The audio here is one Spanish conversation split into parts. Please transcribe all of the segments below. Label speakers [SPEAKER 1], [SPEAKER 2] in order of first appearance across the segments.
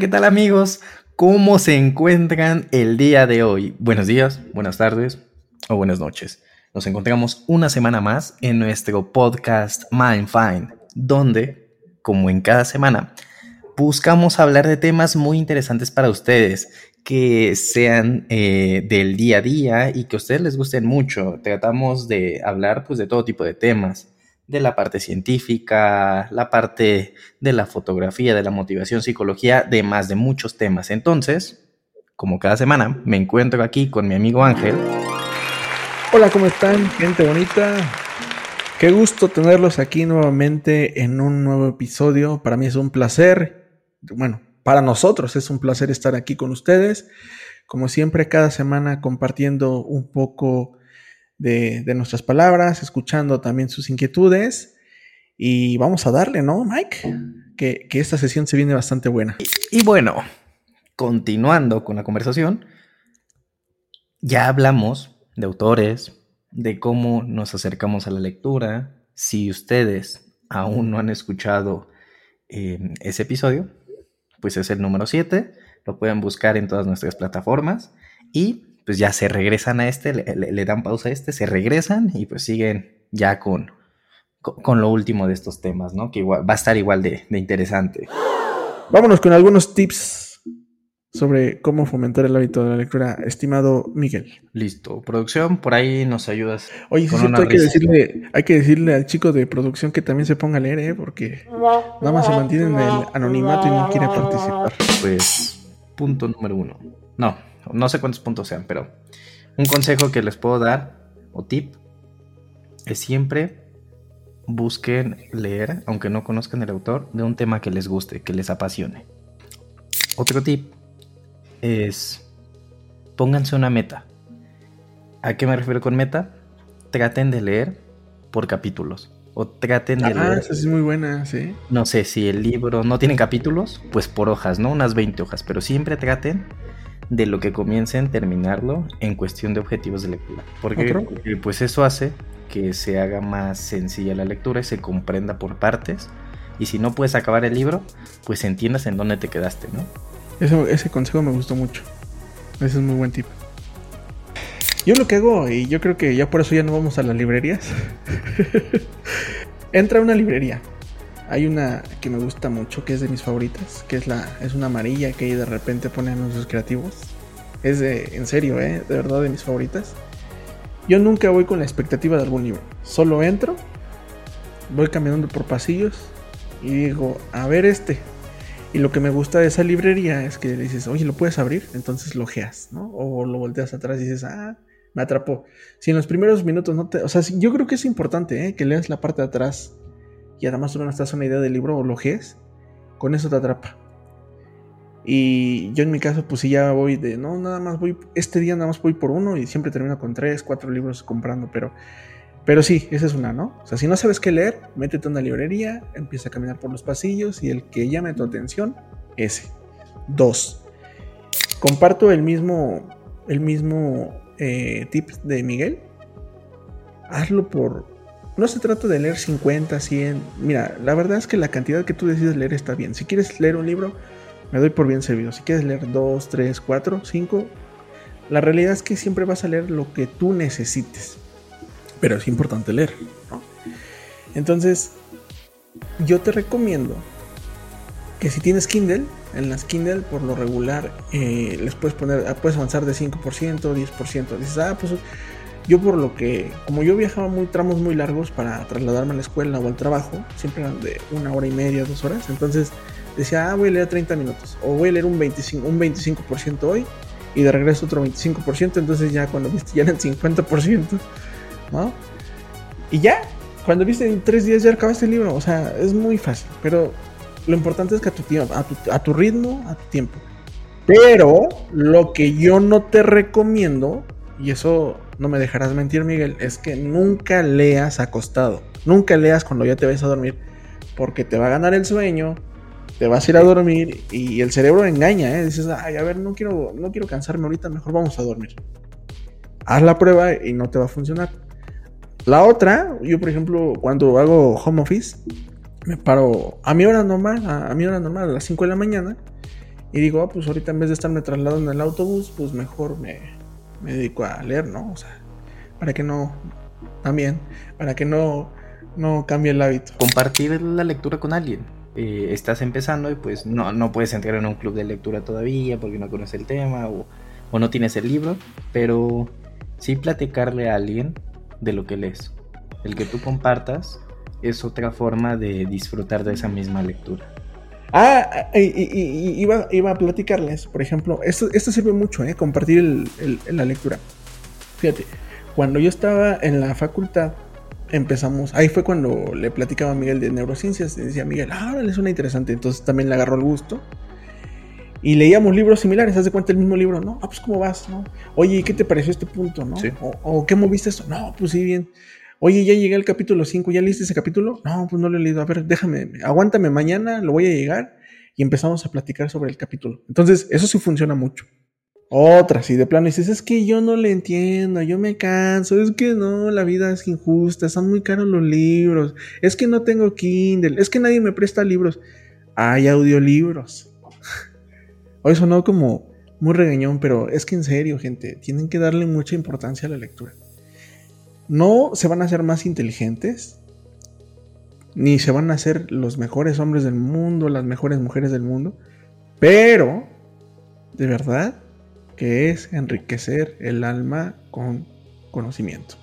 [SPEAKER 1] ¿qué tal amigos? ¿Cómo se encuentran el día de hoy? Buenos días, buenas tardes o buenas noches. Nos encontramos una semana más en nuestro podcast Mind Fine, donde, como en cada semana, buscamos hablar de temas muy interesantes para ustedes, que sean eh, del día a día y que a ustedes les gusten mucho. Tratamos de hablar pues de todo tipo de temas de la parte científica, la parte de la fotografía, de la motivación, psicología, de más de muchos temas. Entonces, como cada semana, me encuentro aquí con mi amigo Ángel.
[SPEAKER 2] Hola, ¿cómo están, gente bonita? Qué gusto tenerlos aquí nuevamente en un nuevo episodio. Para mí es un placer. Bueno, para nosotros es un placer estar aquí con ustedes. Como siempre, cada semana compartiendo un poco de, nuestras palabras, escuchando también sus inquietudes. Y vamos a darle, ¿no, Mike? Que, esta sesión se viene bastante buena.
[SPEAKER 1] Y, bueno, continuando con la conversación, ya hablamos de autores, de cómo nos acercamos a la lectura. Si ustedes aún no han escuchado eh, ese episodio, pues es el número 7. Lo pueden buscar en todas nuestras plataformas. Y pues ya se regresan a este, le, dan pausa a este, se regresan y pues siguen ya con, con, lo último de estos temas, ¿no? Que igual, va a estar igual de, de interesante.
[SPEAKER 2] Vámonos con algunos tips sobre cómo fomentar el hábito de la lectura, estimado Miguel.
[SPEAKER 1] Listo, producción, por ahí nos ayudas.
[SPEAKER 2] Oye, hay que, decirle, hay que decirle al chico de producción que también se ponga a leer, ¿eh? porque nada más se mantiene en el anonimato y no quiere participar.
[SPEAKER 1] Pues, punto número uno. No, no sé cuántos puntos sean, pero un consejo que les puedo dar o tip es siempre busquen leer, aunque no conozcan el autor, de un tema que les guste, que les apasione. Otro tip es pónganse una meta. ¿A qué me refiero con meta? Traten de leer por capítulos. O traten de ah, leer.
[SPEAKER 2] Esa es muy buena, sí.
[SPEAKER 1] No sé si el libro no tiene capítulos, pues por hojas, ¿no? Unas 20 hojas. Pero siempre traten de lo que comiencen terminarlo en cuestión de objetivos de lectura. Porque, pues eso hace que se haga más sencilla la lectura y se comprenda por partes. Y si no puedes acabar el libro, pues entiendas en dónde te quedaste, ¿no?
[SPEAKER 2] Eso, ese consejo me gustó mucho. Ese es muy buen tip. Yo lo que hago, y yo creo que ya por eso ya no vamos a las librerías. Entra a una librería. Hay una que me gusta mucho, que es de mis favoritas, que es la es una amarilla que de repente ponen anuncios creativos. Es de, en serio, ¿eh? de verdad de mis favoritas. Yo nunca voy con la expectativa de algún libro. Solo entro, voy caminando por pasillos y digo, a ver este. Y lo que me gusta de esa librería es que dices, oye, ¿lo puedes abrir? Entonces lo ojeas, ¿no? O lo volteas atrás y dices, ah, me atrapó. Si en los primeros minutos no te... O sea, yo creo que es importante, ¿eh? Que leas la parte de atrás y además tú no estás una idea del libro o lo es, con eso te atrapa. Y yo en mi caso, pues sí, ya voy de, no, nada más voy, este día nada más voy por uno y siempre termino con tres, cuatro libros comprando, pero, pero sí, esa es una, ¿no? O sea, si no sabes qué leer, métete a una librería, empieza a caminar por los pasillos y el que llame tu atención, ese. Dos. Comparto el mismo, el mismo eh, tip de Miguel. Hazlo por, no se trata de leer 50, 100. Mira, la verdad es que la cantidad que tú decides leer está bien. Si quieres leer un libro, me doy por bien servido. Si quieres leer 2, 3, 4, 5, la realidad es que siempre vas a leer lo que tú necesites. Pero es importante leer. Entonces, yo te recomiendo que si tienes Kindle, en las Kindle por lo regular eh, les puedes poner, puedes avanzar de 5%, 10%. Dices, ah, pues yo por lo que, como yo viajaba muy tramos muy largos para trasladarme a la escuela o al trabajo, siempre eran de una hora y media, dos horas, entonces decía, ah, voy a leer 30 minutos, o voy a leer un 25%, un 25 hoy, y de regreso otro 25%, entonces ya cuando viste ya era el 50%, ¿no? Y ya, cuando viste en tres días ya acabaste el libro, o sea, es muy fácil, pero lo importante es que a tu, tiempo, a tu, a tu ritmo, a tu tiempo. Pero lo que yo no te recomiendo, y eso no me dejarás mentir, Miguel, es que nunca leas acostado. Nunca leas cuando ya te vas a dormir, porque te va a ganar el sueño, te vas a ir a dormir y el cerebro engaña, ¿eh? Dices, ay, a ver, no quiero, no quiero cansarme ahorita, mejor vamos a dormir. Haz la prueba y no te va a funcionar. La otra, yo por ejemplo, cuando hago home office, me paro a mi hora normal, a, mi hora normal, a las 5 de la mañana, Y digo, ah, pues ahorita en vez de estarme trasladando en el autobús, pues mejor me, me dedico a leer, ¿no? O sea, para que no, también, para que no, no cambie el hábito.
[SPEAKER 1] Compartir la lectura con alguien. Eh, estás empezando y pues no, no puedes entrar en un club de lectura todavía porque no conoces el tema o, o no tienes el libro, pero sí platicarle a alguien de lo que lees. El que tú compartas es otra forma de disfrutar de esa misma lectura.
[SPEAKER 2] Ah, y, iba, iba, a platicarles, por ejemplo, esto, esto sirve mucho, ¿eh? compartir el, la lectura. Fíjate, cuando yo estaba en la facultad, empezamos, ahí fue cuando le platicaba a Miguel de neurociencias, y decía Miguel, ah, es una interesante, entonces también le agarró el gusto. Y leíamos libros similares, haz de cuenta el mismo libro, ¿no? Ah, pues cómo vas, ¿no? Oye, ¿qué te pareció este punto, no? O, o, ¿qué moviste esto? No, pues sí, bien. Oye, ya llegué al capítulo 5, ¿ya leíste ese capítulo? No, pues no lo he leído. A ver, déjame, aguántame mañana, lo voy a llegar y empezamos a platicar sobre el capítulo. Entonces, eso sí funciona mucho. Otra, si de plano dices, es que yo no le entiendo, yo me canso, es que no, la vida es injusta, están muy caros los libros, es que no tengo Kindle, es que nadie me presta libros. Hay audiolibros. Hoy sonó como muy regañón, pero es que en serio, gente, tienen que darle mucha importancia a la lectura no se van a hacer más inteligentes, ni se van a hacer los mejores hombres del mundo, las mejores mujeres del mundo, pero de verdad que es enriquecer el alma con conocimiento.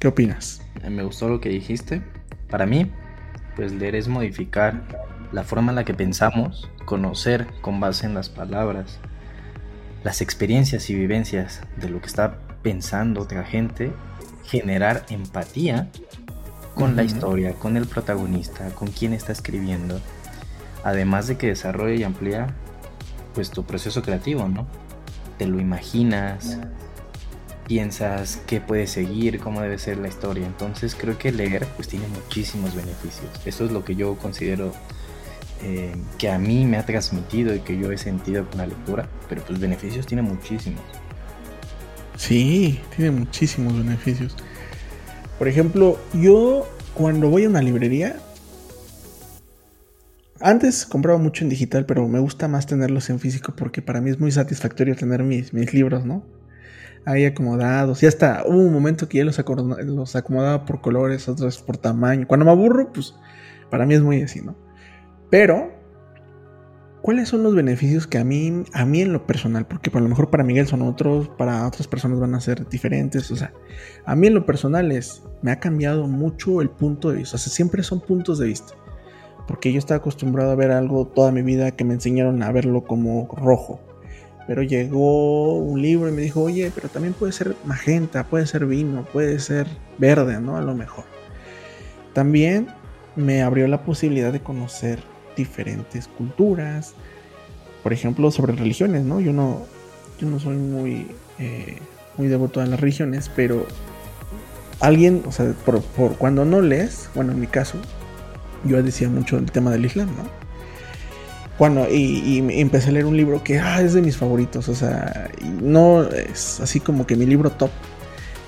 [SPEAKER 2] ¿Qué opinas?
[SPEAKER 1] Me gustó lo que dijiste. Para mí, pues leer es modificar la forma en la que pensamos, conocer con base en las palabras, las experiencias y vivencias de lo que está pensando otra gente, generar empatía con la historia, con el protagonista, con quien está escribiendo, además de que desarrolla y amplía pues tu proceso creativo, ¿no? Te lo imaginas, piensas qué puede seguir, cómo debe ser la historia. Entonces creo que leer pues tiene muchísimos beneficios. Eso es lo que yo considero eh, que a mí me ha transmitido y que yo he sentido con la lectura, pero pues beneficios tiene muchísimos.
[SPEAKER 2] Sí, tiene muchísimos beneficios. Por ejemplo, yo cuando voy a una librería, antes compraba mucho en digital, pero me gusta más tenerlos en físico porque para mí es muy satisfactorio tener mis, mis libros, ¿no? Ahí acomodados. Y hasta hubo un momento que ya los, los acomodaba por colores, otros por tamaño. Cuando me aburro, pues para mí es muy así, ¿no? Pero ¿Cuáles son los beneficios que a mí, a mí en lo personal, porque a lo mejor para Miguel son otros, para otras personas van a ser diferentes, o sea, a mí en lo personal es, me ha cambiado mucho el punto de vista, o sea, siempre son puntos de vista, porque yo estaba acostumbrado a ver algo toda mi vida que me enseñaron a verlo como rojo, pero llegó un libro y me dijo, oye, pero también puede ser magenta, puede ser vino, puede ser verde, ¿no? A lo mejor. También me abrió la posibilidad de conocer diferentes culturas, por ejemplo, sobre religiones, ¿no? Yo no, yo no soy muy, eh, muy devoto a las religiones, pero alguien, o sea, por, cuando no lees, bueno, en mi caso, yo decía mucho el tema del Islam, ¿no? Cuando, y, empecé a leer un libro que ah, es de mis favoritos, o sea, no es así como que mi libro top,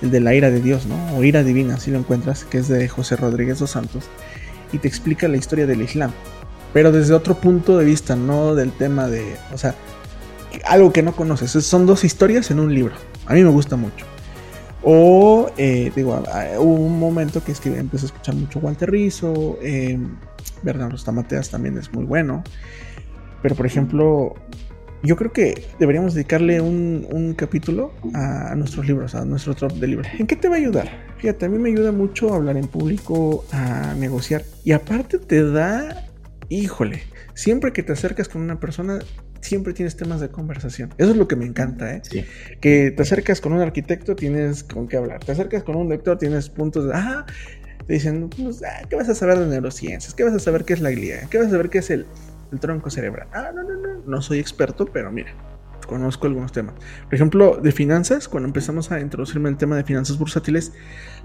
[SPEAKER 2] el de la ira de Dios, ¿no? O ira divina, si lo encuentras, que es de José Rodríguez dos Santos, y te explica la historia del Islam pero desde otro punto de vista, no del tema de, o sea, algo que no conoces. Son dos historias en un libro. A mí me gusta mucho. O, eh, digo, hubo un momento que es empecé a escuchar mucho Walter Rizzo, eh, Bernardo Stamateas también es muy bueno. Pero, por ejemplo, yo creo que deberíamos dedicarle un, un capítulo a, nuestros libros, a nuestro top de libros. ¿En qué te va a ayudar? Fíjate, a mí me ayuda mucho a hablar en público, a negociar. Y aparte te da híjole, siempre que te acercas con una persona, siempre tienes temas de conversación. Eso es lo que me encanta, ¿eh? Que te acercas con un arquitecto, tienes con qué hablar. Te acercas con un lector, tienes puntos de, ah, te dicen, pues, ah, ¿qué vas a saber de neurociencias? ¿Qué vas a saber qué es la glía? ¿Qué vas a saber qué es el, el tronco cerebral? Ah, no, no, no, no soy experto, pero mira, conozco algunos temas. Por ejemplo, de finanzas, cuando empezamos a introducirme el tema de finanzas bursátiles,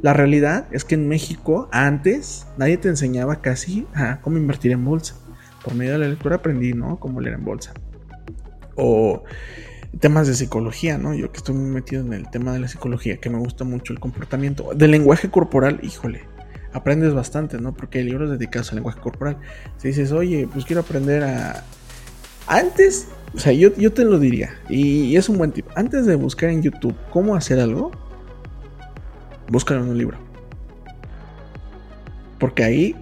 [SPEAKER 2] la realidad es que en México antes nadie te enseñaba casi a cómo invertir en bolsa. Por medio de la lectura aprendí, ¿no? Cómo leer en bolsa. O temas de psicología, ¿no? Yo que estoy muy metido en el tema de la psicología, que me gusta mucho el comportamiento. Del lenguaje corporal, híjole, aprendes bastante, ¿no? Porque hay libros dedicados al lenguaje corporal. Si dices, oye, pues quiero aprender a Antes, o sea, yo, yo te lo diría, y, es un buen tip. Antes de buscar en YouTube cómo hacer algo, búscalo en un libro. Porque ahí,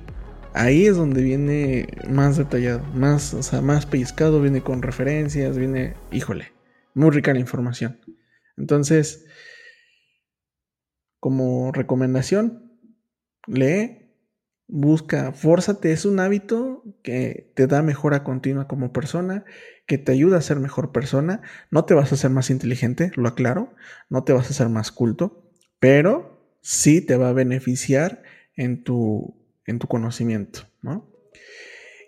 [SPEAKER 2] ahí es donde viene más detallado, más, o sea, más pellizcado, viene con referencias, viene, híjole, muy rica la información. Entonces, como recomendación, lee, Busca, fórzate, es un hábito que te da mejora continua como persona, que te ayuda a ser mejor persona. No te vas a hacer más inteligente, lo aclaro, no te vas a hacer más culto, pero sí te va a beneficiar en tu, en tu conocimiento, ¿no?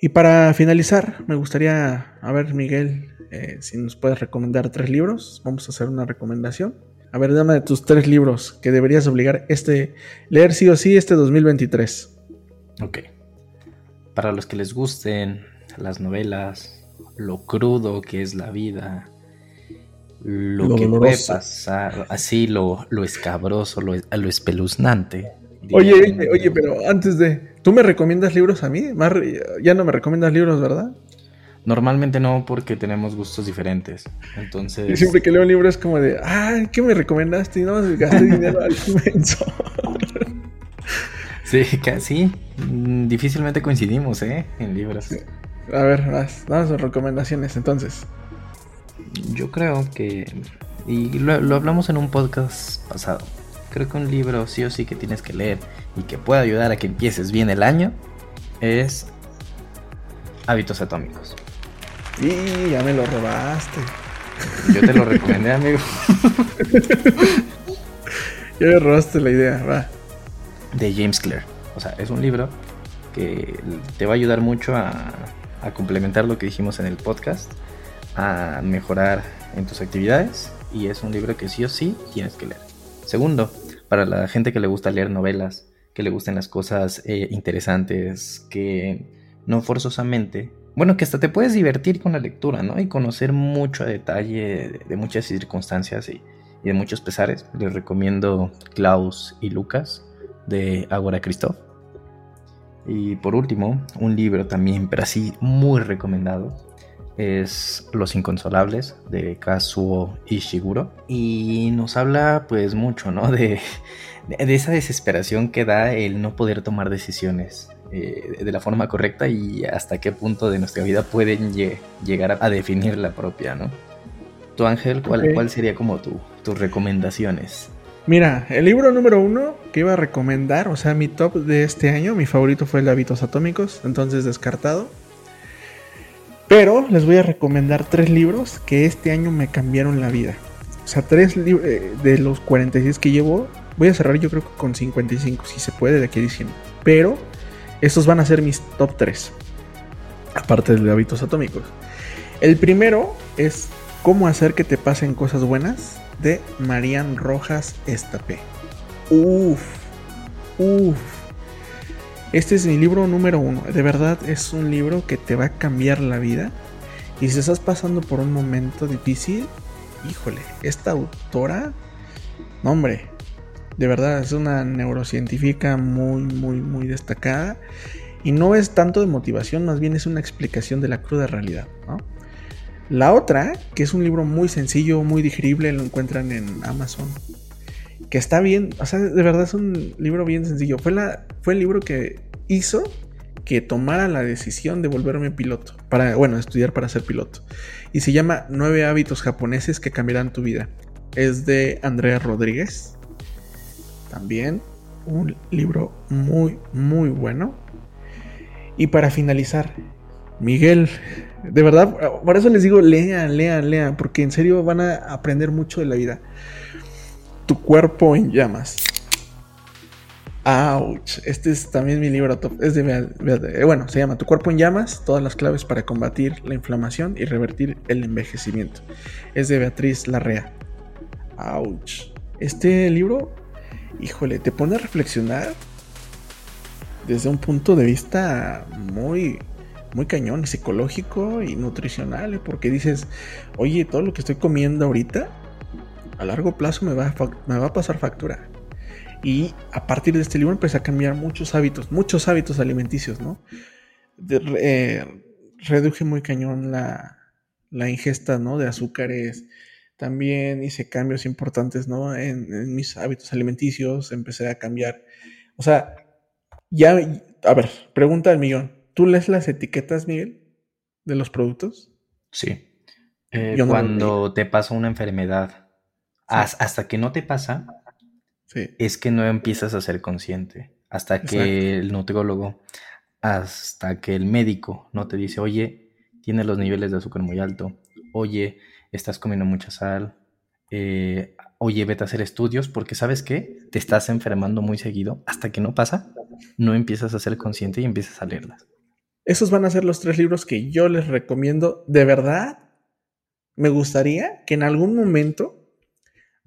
[SPEAKER 2] Y para finalizar, me gustaría, a ver, Miguel, eh, si nos puedes recomendar tres libros. Vamos a hacer una recomendación. A ver, dame tus tres libros que deberías obligar este, leer sí o sí este 2023.
[SPEAKER 1] Ok. Para los que les gusten las novelas, lo crudo que es la vida, lo, que puede pasar, así lo, lo escabroso, lo, lo espeluznante.
[SPEAKER 2] Oye, oye, oye, pero antes de. ¿Tú me recomiendas libros a mí? Ya no me recomiendas libros, ¿verdad?
[SPEAKER 1] Normalmente no, porque tenemos gustos diferentes. Entonces.
[SPEAKER 2] Y siempre que leo un libro es como de, ay, ¿qué me recomendaste? Y no, gasté dinero al inmenso.
[SPEAKER 1] Sí, casi. Mm, difícilmente coincidimos, ¿eh? En libros.
[SPEAKER 2] A ver, damos recomendaciones entonces.
[SPEAKER 1] Yo creo que. Y lo, hablamos en un podcast pasado. Creo que un libro sí o sí que tienes que leer y que puede ayudar a que empieces bien el año es Hábitos Atómicos.
[SPEAKER 2] Y ya me lo robaste.
[SPEAKER 1] Yo te lo recomendé, amigo.
[SPEAKER 2] ya me robaste la idea, va
[SPEAKER 1] de James Clear. O sea, es un libro que te va a ayudar mucho a, complementar lo que dijimos en el podcast, a mejorar en tus actividades y es un libro que sí o sí tienes que leer. Segundo, para la gente que le gusta leer novelas, que le gusten las cosas eh, interesantes, que no forzosamente, bueno, que hasta te puedes divertir con la lectura, ¿no? Y conocer mucho a detalle de, muchas circunstancias y, y, de muchos pesares. Les recomiendo Klaus y Lucas, de Agora Christoph. Y por último, un libro también, pero así muy recomendado, es Los Inconsolables de Kazuo Ishiguro. Y nos habla pues mucho, ¿no? De, de esa desesperación que da el no poder tomar decisiones eh, de la forma correcta y hasta qué punto de nuestra vida pueden llegar a, definir la propia, ¿no? Tu Ángel, ¿cuál, ¿cuál sería como tu, tus recomendaciones?
[SPEAKER 2] Mira, el libro número uno iba a recomendar, o sea, mi top de este año, mi favorito fue el de Hábitos Atómicos, entonces descartado. Pero les voy a recomendar tres libros que este año me cambiaron la vida. O sea, tres eh, de los 46 que llevo, voy a cerrar yo creo que con 55, si se puede, de aquí diciendo. Pero estos van a ser mis top 3, aparte de Hábitos Atómicos. El primero es cómo hacer que te pasen cosas buenas de Marian Rojas Estapé. Uf, uf. Este es mi libro número uno. De verdad es un libro que te va a cambiar la vida. Y si estás pasando por un momento difícil, híjole, esta autora, no hombre, de verdad es una neurocientífica muy, muy, muy destacada. Y no es tanto de motivación, más bien es una explicación de la cruda realidad. La otra, que es un libro muy sencillo, muy digerible, lo encuentran en Amazon. Que está bien, o sea, de verdad es un libro bien sencillo. Fue, la, fue el libro que hizo que tomara la decisión de volverme piloto. Para, bueno, estudiar para ser piloto. Y se llama Nueve hábitos japoneses que cambiarán tu vida. Es de Andrea Rodríguez. También un libro muy, muy bueno. Y para finalizar, Miguel, de verdad, por eso les digo, lean, lean, lean, porque en serio van a aprender mucho de la vida. Tu cuerpo en llamas. Ouch, este es también mi libro top. Es de, eh, bueno, se llama Tu cuerpo en llamas, todas las claves para combatir la inflamación y revertir el envejecimiento. Es de Beatriz Larrea. Ouch. Este libro, híjole, te pone a reflexionar desde un punto de vista muy muy cañón, psicológico y nutricional, ¿eh? porque dices, oye, todo lo que estoy comiendo ahorita, a largo plazo me va a, me va a pasar factura. Y a partir de este libro empecé a cambiar muchos hábitos, muchos hábitos alimenticios, ¿no? Eh, reduje muy cañón la, la ingesta, ¿no? De azúcares. También hice cambios importantes, ¿no? En, mis hábitos alimenticios, empecé a cambiar. O sea, ya, a ver, pregunta al millón. ¿Tú lees las etiquetas, Miguel, de los productos?
[SPEAKER 1] Sí. Eh, cuando te pasa una enfermedad, hasta que no te pasa, es que no empiezas a ser consciente. Hasta que el nutriólogo, hasta que el médico no te dice, oye, tienes los niveles de azúcar muy alto, oye, estás comiendo mucha sal, eh, oye, vete a hacer estudios, porque sabes que te estás enfermando muy seguido, hasta que no pasa, no empiezas a ser consciente y empiezas a leerlas.
[SPEAKER 2] Esos van a ser los tres libros que yo les recomiendo. De verdad, me gustaría que en algún momento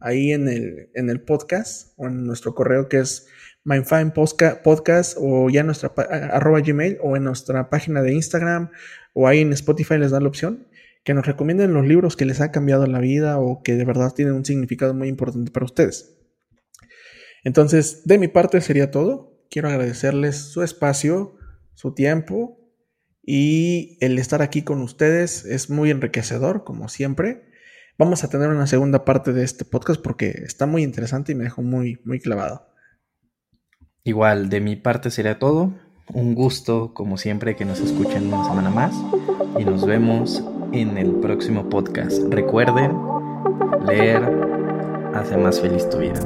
[SPEAKER 2] ahí en el, en el podcast o en nuestro correo que es Mindfine Podcast o ya en nuestra arroba Gmail o en nuestra página de Instagram o ahí en Spotify les da la opción que nos recomienden los libros que les ha cambiado la vida o que de verdad tienen un significado muy importante para ustedes. Entonces, de mi parte sería todo. Quiero agradecerles su espacio, su tiempo y el estar aquí con ustedes es muy enriquecedor, como siempre. Vamos a tener una segunda parte de este podcast porque está muy interesante y me dejó muy, muy clavado.
[SPEAKER 1] Igual, de mi parte sería todo. Un gusto, como siempre, que nos escuchen una semana más. Y nos vemos en el próximo podcast. Recuerden, leer hace más feliz tu vida.